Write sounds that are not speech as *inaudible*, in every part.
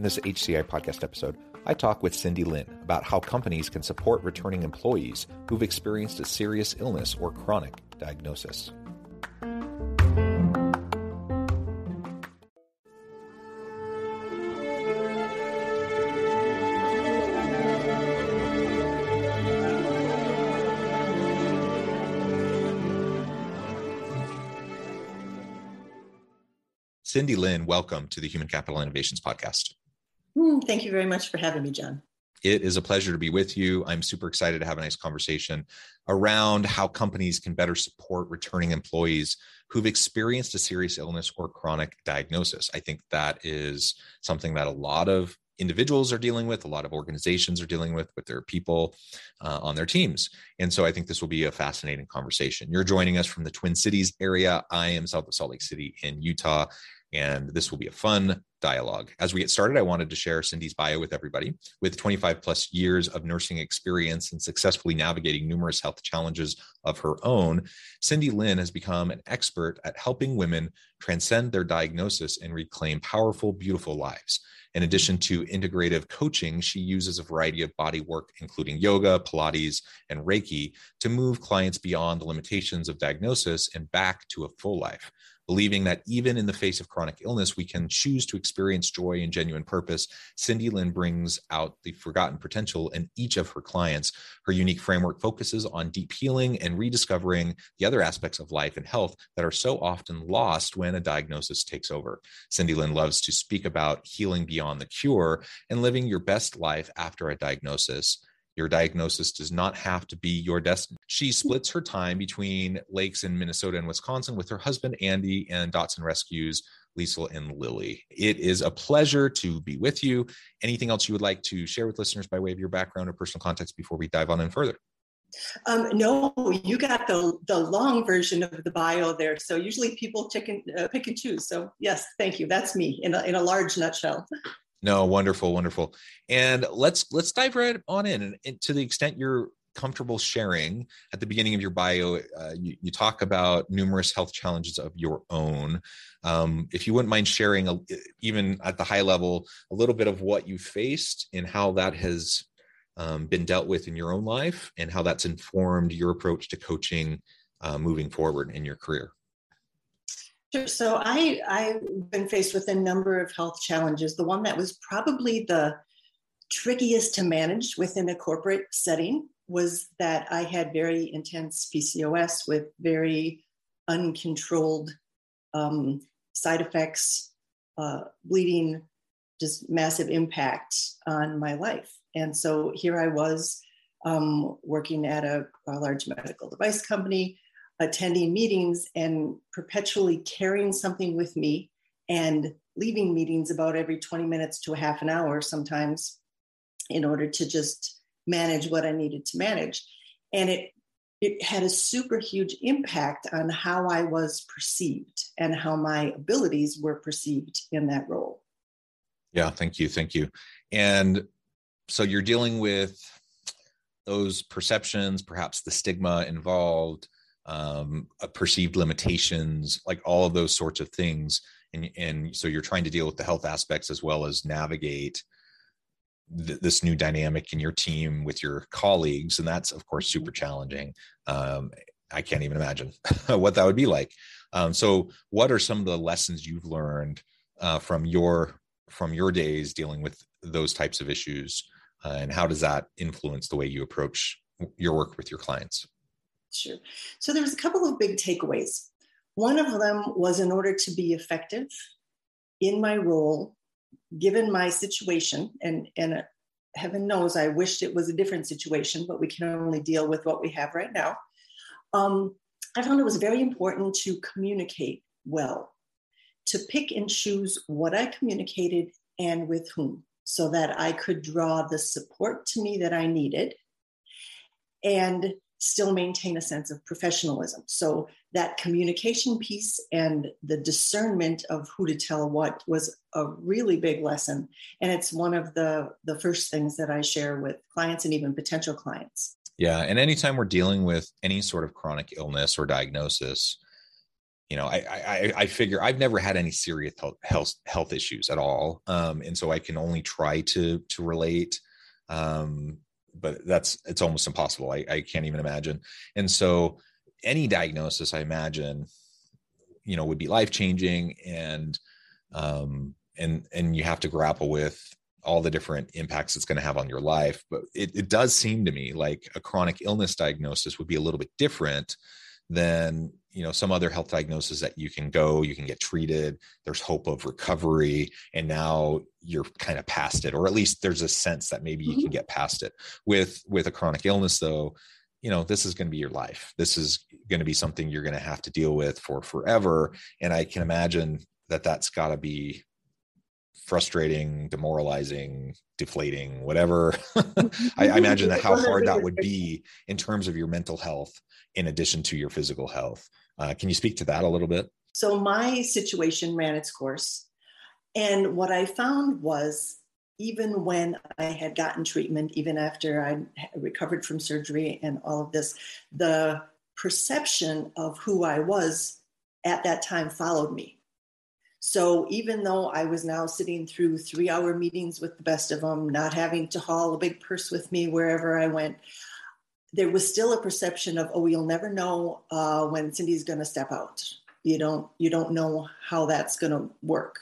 In this HCI podcast episode, I talk with Cyndi Lynne about how companies can support returning employees who've experienced a serious illness or chronic diagnosis. Cyndi Lynne, welcome to the Human Capital Innovations Podcast. Thank you very much for having me, John. It is a pleasure to be with you. I'm super excited to have a nice conversation around how companies can better support returning employees who've experienced a serious illness or chronic diagnosis. I think that is something that a lot of individuals are dealing with, a lot of organizations are dealing with with their people uh, on their teams. And so I think this will be a fascinating conversation. You're joining us from the Twin Cities area. I am south of Salt Lake City in Utah and this will be a fun dialogue. As we get started, I wanted to share Cyndi's bio with everybody. With 25 plus years of nursing experience and successfully navigating numerous health challenges of her own, Cyndi Lynne has become an expert at helping women transcend their diagnosis and reclaim powerful, beautiful lives. In addition to integrative coaching, she uses a variety of body work, including yoga, Pilates, and Reiki, to move clients beyond the limitations of diagnosis and back to a full life believing that even in the face of chronic illness, we can choose to experience joy and genuine purpose. Cyndi Lynne brings out the forgotten potential in each of her clients. Her unique framework focuses on deep healing and rediscovering the other aspects of life and health that are so often lost when a diagnosis takes over. Cyndi Lynne loves to speak about healing beyond the cure and living your best life after a diagnosis. Your diagnosis does not have to be your destiny. She splits her time between lakes in Minnesota and Wisconsin with her husband, Andy, and dachshund Rescues, Liesl and Lily. It is a pleasure to be with you. Anything else you would like to share with listeners by way of your background or personal context before we dive on in further? Um, no, you got the the long version of the bio there. So usually people pick and, uh, pick and choose. So yes, thank you. That's me in a, in a large nutshell. No, wonderful, wonderful. And let's let's dive right on in. And, and to the extent you're comfortable sharing at the beginning of your bio, uh, you, you, talk about numerous health challenges of your own. Um, if you wouldn't mind sharing, a, even at the high level, a little bit of what you faced and how that has um, been dealt with in your own life and how that's informed your approach to coaching uh, moving forward in your career. Sure. So I I've been faced with a number of health challenges. The one that was probably the trickiest to manage within a corporate setting was that I had very intense PCOS with very uncontrolled um, side effects, uh, bleeding, just massive impact on my life. And so here I was um, working at a, a large medical device company attending meetings and perpetually carrying something with me and leaving meetings about every 20 minutes to a half an hour sometimes in order to just manage what I needed to manage. And it it had a super huge impact on how I was perceived and how my abilities were perceived in that role. Yeah, thank you. Thank you. And so you're dealing with those perceptions, perhaps the stigma involved, um, uh, perceived limitations, like all of those sorts of things. And, and so you're trying to deal with the health aspects as well as navigate th- this new dynamic in your team with your colleagues. And that's, of course, super mm-hmm. challenging. Um, I can't even imagine *laughs* what that would be like. Um, so, what are some of the lessons you've learned uh, from your from your days dealing with those types of issues uh, and how does that influence the way you approach your work with your clients sure. So there was a couple of big takeaways. One of them was in order to be effective in my role given my situation and and uh, heaven knows i wished it was a different situation but we can only deal with what we have right now. Um, i found it was very important to communicate well to pick and choose what i communicated and with whom so that I could draw the support to me that I needed. And still maintain a sense of professionalism. So that communication piece and the discernment of who to tell what was a really big lesson. And it's one of the, the first things that I share with clients and even potential clients. Yeah. And anytime we're dealing with any sort of chronic illness or diagnosis, you know, I, I, I figure I've never had any serious health health issues at all, um, and so I can only try to to relate, um, but that's it's almost impossible. I, I can't even imagine. And so, any diagnosis, I imagine, you know, would be life changing, and um, and and you have to grapple with all the different impacts it's going to have on your life. But it, it does seem to me like a chronic illness diagnosis would be a little bit different than you know some other health diagnosis that you can go you can get treated there's hope of recovery and now you're kind of past it or at least there's a sense that maybe you mm-hmm. can get past it with with a chronic illness though you know this is going to be your life this is going to be something you're going to have to deal with for forever and i can imagine that that's got to be frustrating demoralizing deflating whatever *laughs* I, I *laughs* imagine that how hard that would be *laughs* in terms of your mental health in addition to your physical health. Uh, can you speak to that a little bit? So, my situation ran its course. And what I found was even when I had gotten treatment, even after I recovered from surgery and all of this, the perception of who I was at that time followed me. So even though I was now sitting through three hour meetings with the best of them, not having to haul a big purse with me wherever I went, there was still a perception of oh you'll never know uh, when cyndi's going to step out. You don't you don't know how that's going to work.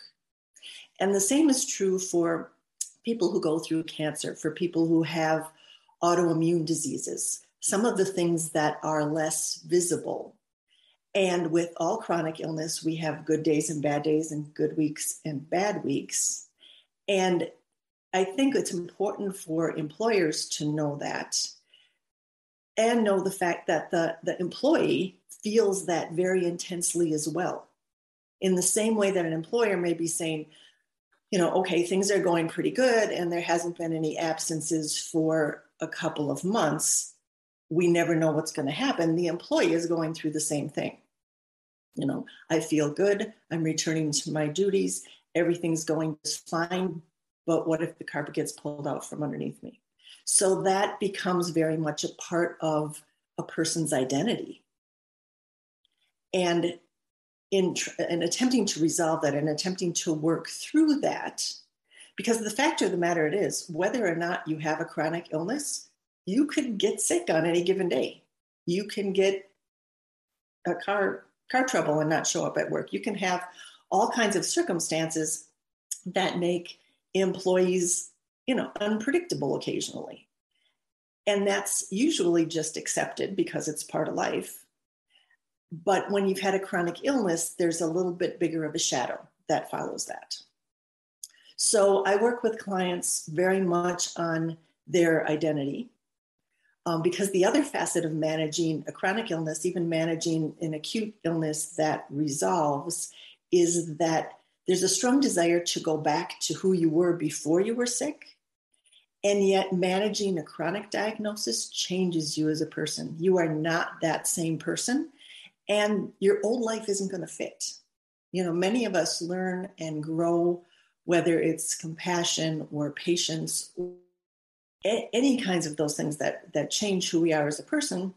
And the same is true for people who go through cancer for people who have autoimmune diseases. Some of the things that are less visible and with all chronic illness we have good days and bad days and good weeks and bad weeks and i think it's important for employers to know that and know the fact that the, the employee feels that very intensely as well. In the same way that an employer may be saying, you know, okay, things are going pretty good and there hasn't been any absences for a couple of months. We never know what's going to happen. The employee is going through the same thing. You know, I feel good. I'm returning to my duties. Everything's going just fine. But what if the carpet gets pulled out from underneath me? So that becomes very much a part of a person's identity. And in, in attempting to resolve that and attempting to work through that, because the fact of the matter it is, whether or not you have a chronic illness, you could get sick on any given day. You can get a car car trouble and not show up at work. You can have all kinds of circumstances that make employees you know, unpredictable occasionally. And that's usually just accepted because it's part of life. But when you've had a chronic illness, there's a little bit bigger of a shadow that follows that. So I work with clients very much on their identity. Um, because the other facet of managing a chronic illness, even managing an acute illness that resolves, is that there's a strong desire to go back to who you were before you were sick and yet, managing a chronic diagnosis changes you as a person. You are not that same person, and your old life isn't going to fit. You know, many of us learn and grow, whether it's compassion or patience, any kinds of those things that, that change who we are as a person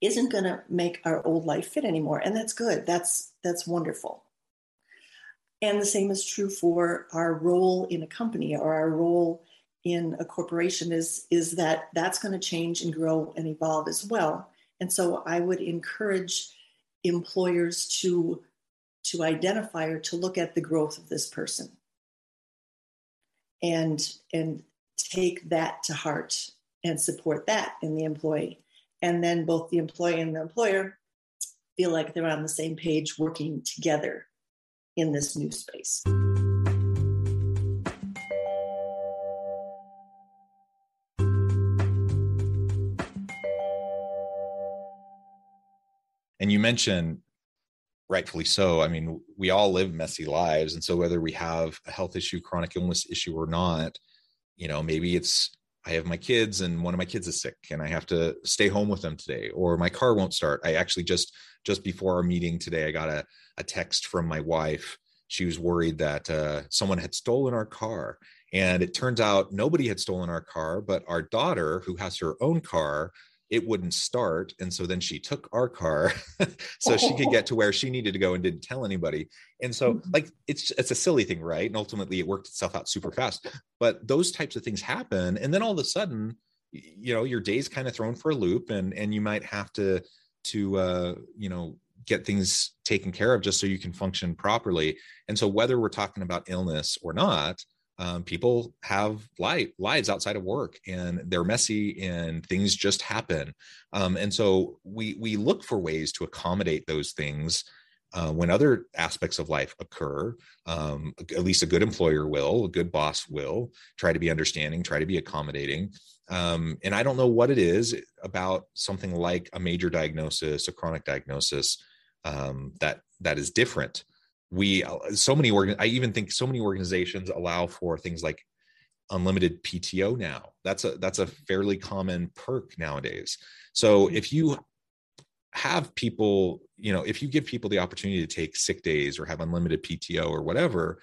isn't going to make our old life fit anymore and that's good. That's that's wonderful. And the same is true for our role in a company or our role in a corporation is is that that's going to change and grow and evolve as well. And so i would encourage employers to to identify or to look at the growth of this person. And and take that to heart and support that in the employee and then both the employee and the employer feel like they're on the same page working together in this new space. And you mentioned rightfully so. I mean, we all live messy lives. And so whether we have a health issue, chronic illness issue or not, you know, maybe it's I have my kids and one of my kids is sick and I have to stay home with them today, or my car won't start. I actually just just before our meeting today, I got a, a text from my wife. She was worried that uh, someone had stolen our car. And it turns out nobody had stolen our car, but our daughter, who has her own car, it wouldn't start and so then she took our car *laughs* so she could *laughs* get to where she needed to go and didn't tell anybody. And so mm-hmm. like it's it's a silly thing right? And ultimately it worked itself out super fast. But those types of things happen and then all of a sudden you know your day's kind of thrown for a loop and and you might have to to uh you know get things taken care of just so you can function properly. And so whether we're talking about illness or not um, people have life, lives outside of work and they're messy and things just happen. Um, and so we we look for ways to accommodate those things uh, when other aspects of life occur. Um, at least a good employer will a good boss will try to be understanding try to be accommodating. Um, and i don't know what it is about something like a major diagnosis a chronic diagnosis um, that that is different we so many organ i even think so many organizations allow for things like unlimited pto now that's a that's a fairly common perk nowadays so mm-hmm. if you have people you know if you give people the opportunity to take sick days or have unlimited pto or whatever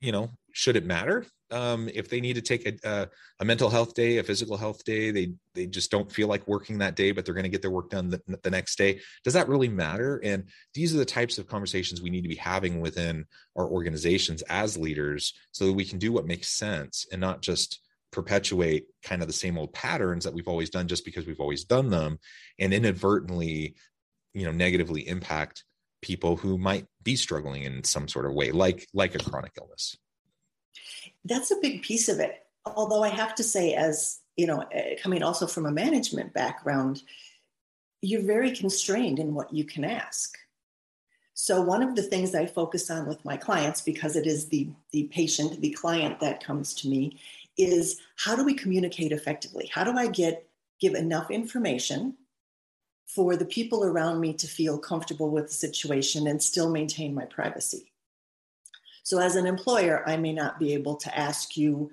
you know should it matter um, if they need to take a, a, a, mental health day, a physical health day, they they just don't feel like working that day, but they're going to get their work done the, the, next day. Does that really matter? And these are the types of conversations we need to be having within our organizations as leaders, so that we can do what makes sense and not just perpetuate kind of the same old patterns that we've always done just because we've always done them, and inadvertently, you know, negatively impact people who might be struggling in some sort of way, like like a chronic illness that's a big piece of it. Although I have to say, as you know, eh, coming also from a management background, you're very constrained in what you can ask. So one of the things I focus on with my clients, because it is the the patient, the client that comes to me, is how do we communicate effectively? How do I get give enough information for the people around me to feel comfortable with the situation and still maintain my privacy? So as an employer, I may not be able to ask you,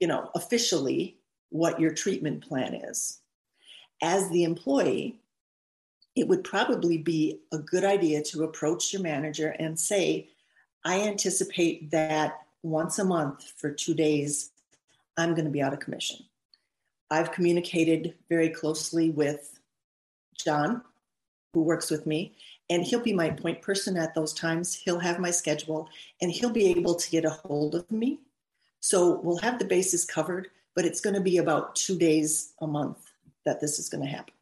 you know, officially what your treatment plan is. As the employee, it would probably be a good idea to approach your manager and say, I anticipate that once a month for two days, I'm going to be out of commission. I've communicated very closely with John, who works with me, and he'll be my point person at those times. He'll have my schedule and he'll be able to get a hold of me. So we'll have the bases covered, but it's going to be about two days a month that this is going to happen.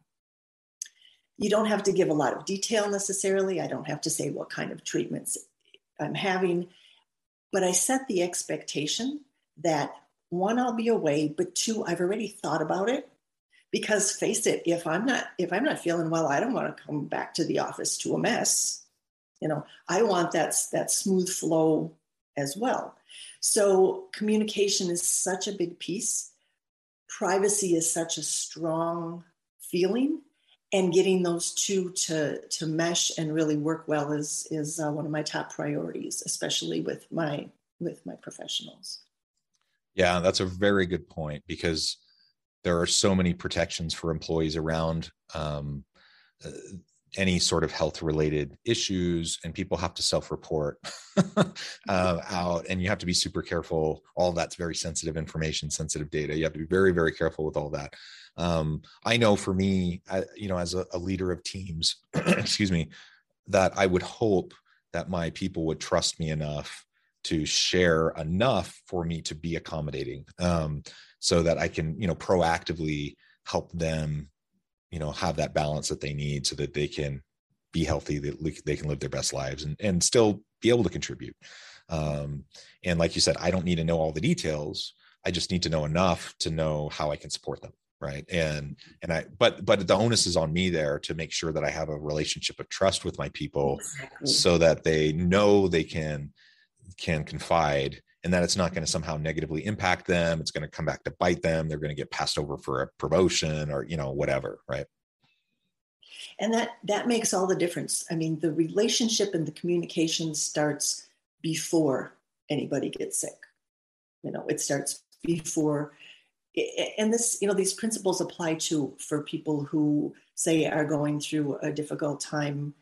You don't have to give a lot of detail necessarily. I don't have to say what kind of treatments I'm having, but I set the expectation that one, I'll be away, but two, I've already thought about it because face it if i'm not if i'm not feeling well i don't want to come back to the office to a mess. You know i want that that smooth flow as well. So communication is such a big piece. Privacy is such a strong feeling and getting those two to to mesh and really work well is is uh, one of my top priorities especially with my with my professionals. Yeah that's a very good point because there are so many protections for employees around um, uh, any sort of health related issues and people have to self report *laughs* uh, out and you have to be super careful. All that's very sensitive information sensitive data. You have to be very very careful with all that. Um, i know for me I, you know as a, a leader of teams *clears throat* excuse me that i would hope that my people would trust me enough to share enough for me to be accommodating. Um, so that I can, you know, proactively help them, you know, have that balance that they need so that they can be healthy, that they can live their best lives and, and still be able to contribute. Um, and like you said, I don't need to know all the details. I just need to know enough to know how I can support them right and and i but but the onus is on me there to make sure that i have a relationship of trust with my people exactly. so that they know they can can confide and that it's not going to somehow negatively impact them it's going to come back to bite them they're going to get passed over for a promotion or you know whatever right? And that that makes all the difference. I mean the relationship and the communication starts before anybody gets sick. You know it starts before and this you know these principles apply to for people who say are going through a difficult time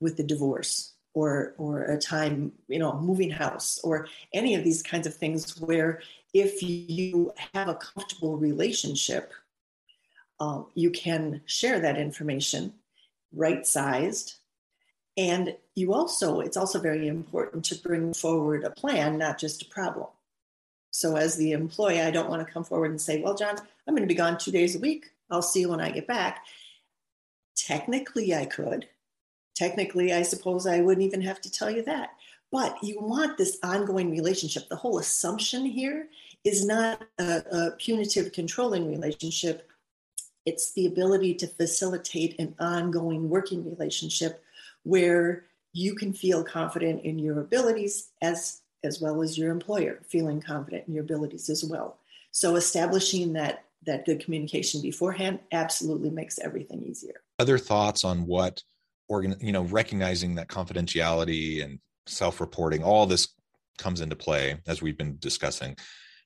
with the divorce or or a time you know moving house or any of these kinds of things where if you have a comfortable relationship uh, you can share that information right sized and you also it's also very important to bring forward a plan not just a problem so as the employee, I don't want to come forward and say, well, John, I'm going to be gone two days a week. I'll see you when I get back. Technically, I could. Technically, I suppose I wouldn't even have to tell you that. But you want this ongoing relationship. The whole assumption here is not a, a punitive controlling relationship. It's the ability to facilitate an ongoing working relationship where you can feel confident in your abilities as as well as your employer feeling confident in your abilities as well. So establishing that that good communication beforehand absolutely makes everything easier. Other thoughts on what organ, you know, recognizing that confidentiality and self-reporting, all this comes into play as we've been discussing.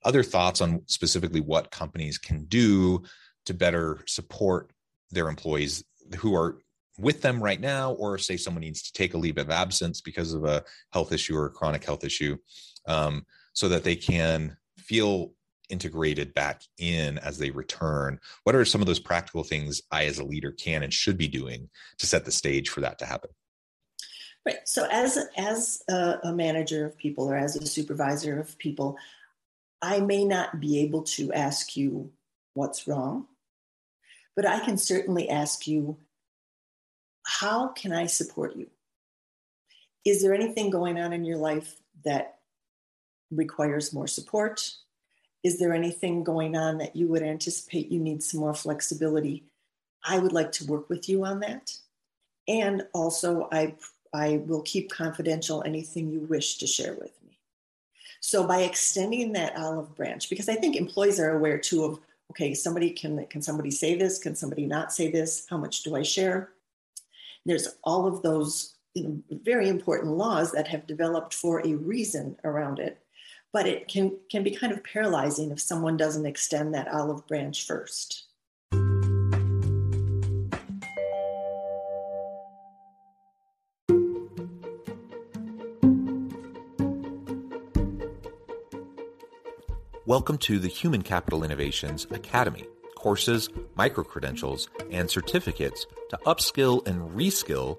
Other thoughts on specifically what companies can do to better support their employees who are with them right now, or say someone needs to take a leave of absence because of a health issue or a chronic health issue, um, so that they can feel integrated back in as they return. What are some of those practical things I, as a leader, can and should be doing to set the stage for that to happen? Right. So, as as a, a manager of people or as a supervisor of people, I may not be able to ask you what's wrong, but I can certainly ask you how can I support you? Is there anything going on in your life that requires more support? Is there anything going on that you would anticipate you need some more flexibility? I would like to work with you on that. And also, I, I will keep confidential anything you wish to share with me. So, by extending that olive branch, because I think employees are aware too of okay, somebody can can somebody say this? Can somebody not say this? How much do I share? There's all of those you know, very important laws that have developed for a reason around it. But it can, can be kind of paralyzing if someone doesn't extend that olive branch first. Welcome to the Human Capital Innovations Academy courses, micro credentials, and certificates to upskill and reskill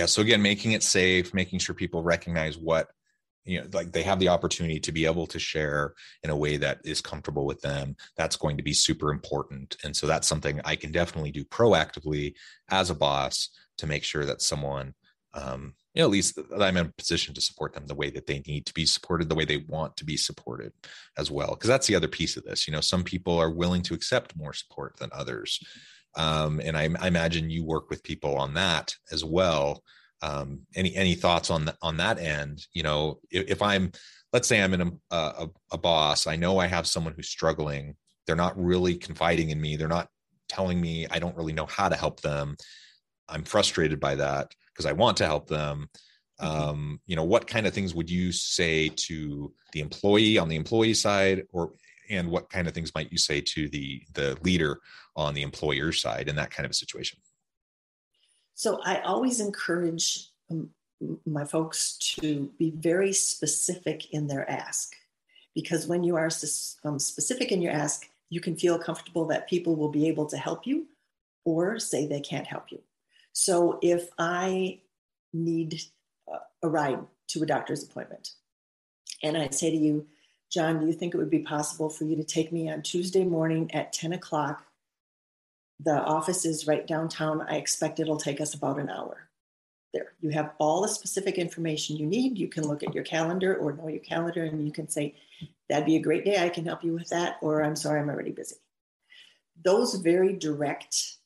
Yeah. So again, making it safe, making sure people recognize what you know like they have the opportunity to be able to share in a way that is comfortable with them that's going to be super important and so that's something i can definitely do proactively as a boss to make sure that someone um, you know, at least that I'm in a position to support them the way that they need to be supported, the way they want to be supported as well. Because that's the other piece of this. You know, some people are willing to accept more support than others. Um, and I, I, imagine you work with people on that as well. Um, any any thoughts on the, on that end? You know if, if i'm let's say i'm in a, a, a boss i know i have someone who's struggling. They're not really confiding in me. They're not telling me i don't really know how to help them. I'm frustrated by that because i want to help them. Mm-hmm. um, you know what kind of things would you say to the employee on the employee side or and what kind of things might you say to the the leader on the employer side in that kind of a situation so I always encourage um, my folks to be very specific in their ask because when you are um, specific in your ask, you can feel comfortable that people will be able to help you or say they can't help you. So if I need a ride to a doctor's appointment and I say to you, John, do you think it would be possible for you to take me on Tuesday morning at 10 o'clock the office is right downtown. I expect it'll take us about an hour. There, you have all the specific information you need. You can look at your calendar or know your calendar and you can say, That'd be a great day. I can help you with that. Or I'm sorry, I'm already busy. Those very direct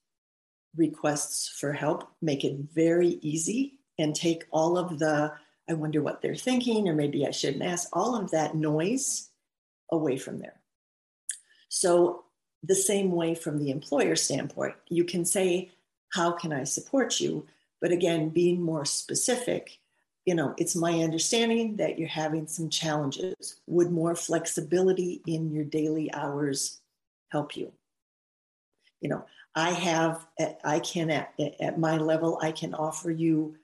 requests for help make it very easy and take all of the, I wonder what they're thinking, or maybe I shouldn't ask, all of that noise away from there. So the same way from the employer standpoint. You can say, How can I support you? But again, being more specific, you know, it's my understanding that you're having some challenges. Would more flexibility in your daily hours help you? You know, I have, I can, at, at my level, I can offer you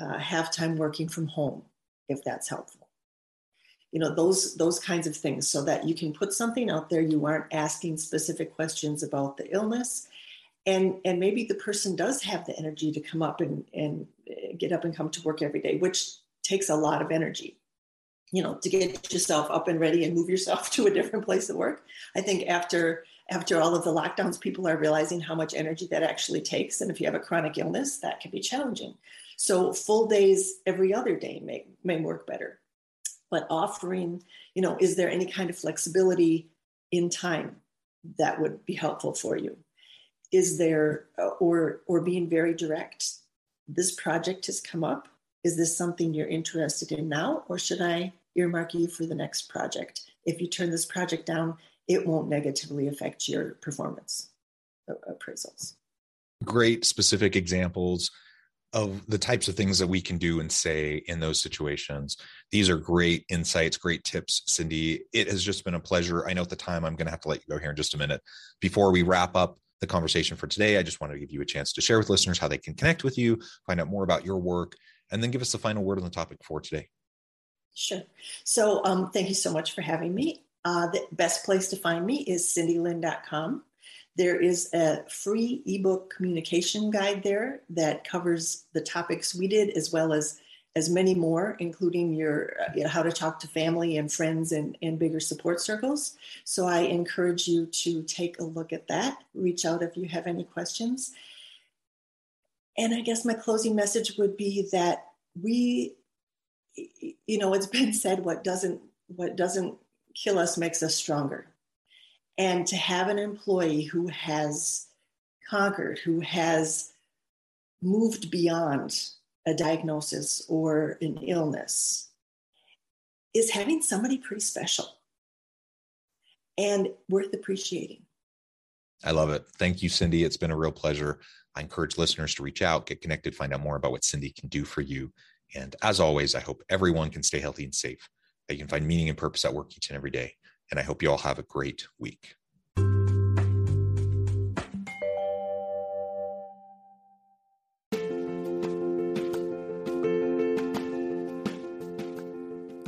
uh, half time working from home if that's helpful you know those those kinds of things so that you can put something out there you aren't asking specific questions about the illness. And and maybe the person does have the energy to come up and and eh, get up and come to work every day which takes a lot of energy. You know to get yourself up and ready and move yourself *laughs* to a different place of work. I think after after all of the lockdowns people are realizing how much energy that actually takes and if you have a chronic illness that can be challenging. So full days every other day may may work better but offering, you know, is there any kind of flexibility in time that would be helpful for you? Is there, uh, or, or being very direct, this project has come up. Is this something you're interested in now, or should I earmark you for the next project? If you turn this project down, it won't negatively affect your performance appraisals. Great specific examples of the types of things that we can do and say in those situations. These are great insights, great tips, Cyndi. It has just been a pleasure. I know at the time I'm going to have to let you go here in just a minute. Before we wrap up the conversation for today, I just wanted to give you a chance to share with listeners how they can connect with you, find out more about your work, and then give us the final word on the topic for today. Sure. So, um, thank you so much for having me. Uh, the best place to find me is cyndilynne.com. There is a free ebook communication guide there that covers the topics we did as well as as many more, including your uh, you know, how to talk to family and friends and, and bigger support circles. So I encourage you to take a look at that. Reach out if you have any questions. And I guess my closing message would be that we, you know, it's been said, what doesn't what doesn't kill us makes us stronger. And to have an employee who has conquered, who has moved beyond a diagnosis or an illness, is having somebody pretty special and worth appreciating. I love it. Thank you, Cyndi. It's been a real pleasure. I encourage listeners to reach out, get connected, find out more about what Cyndi can do for you. And as always, I hope everyone can stay healthy and safe, that you can find meaning and purpose at work each and every day. And I hope you all have a great week.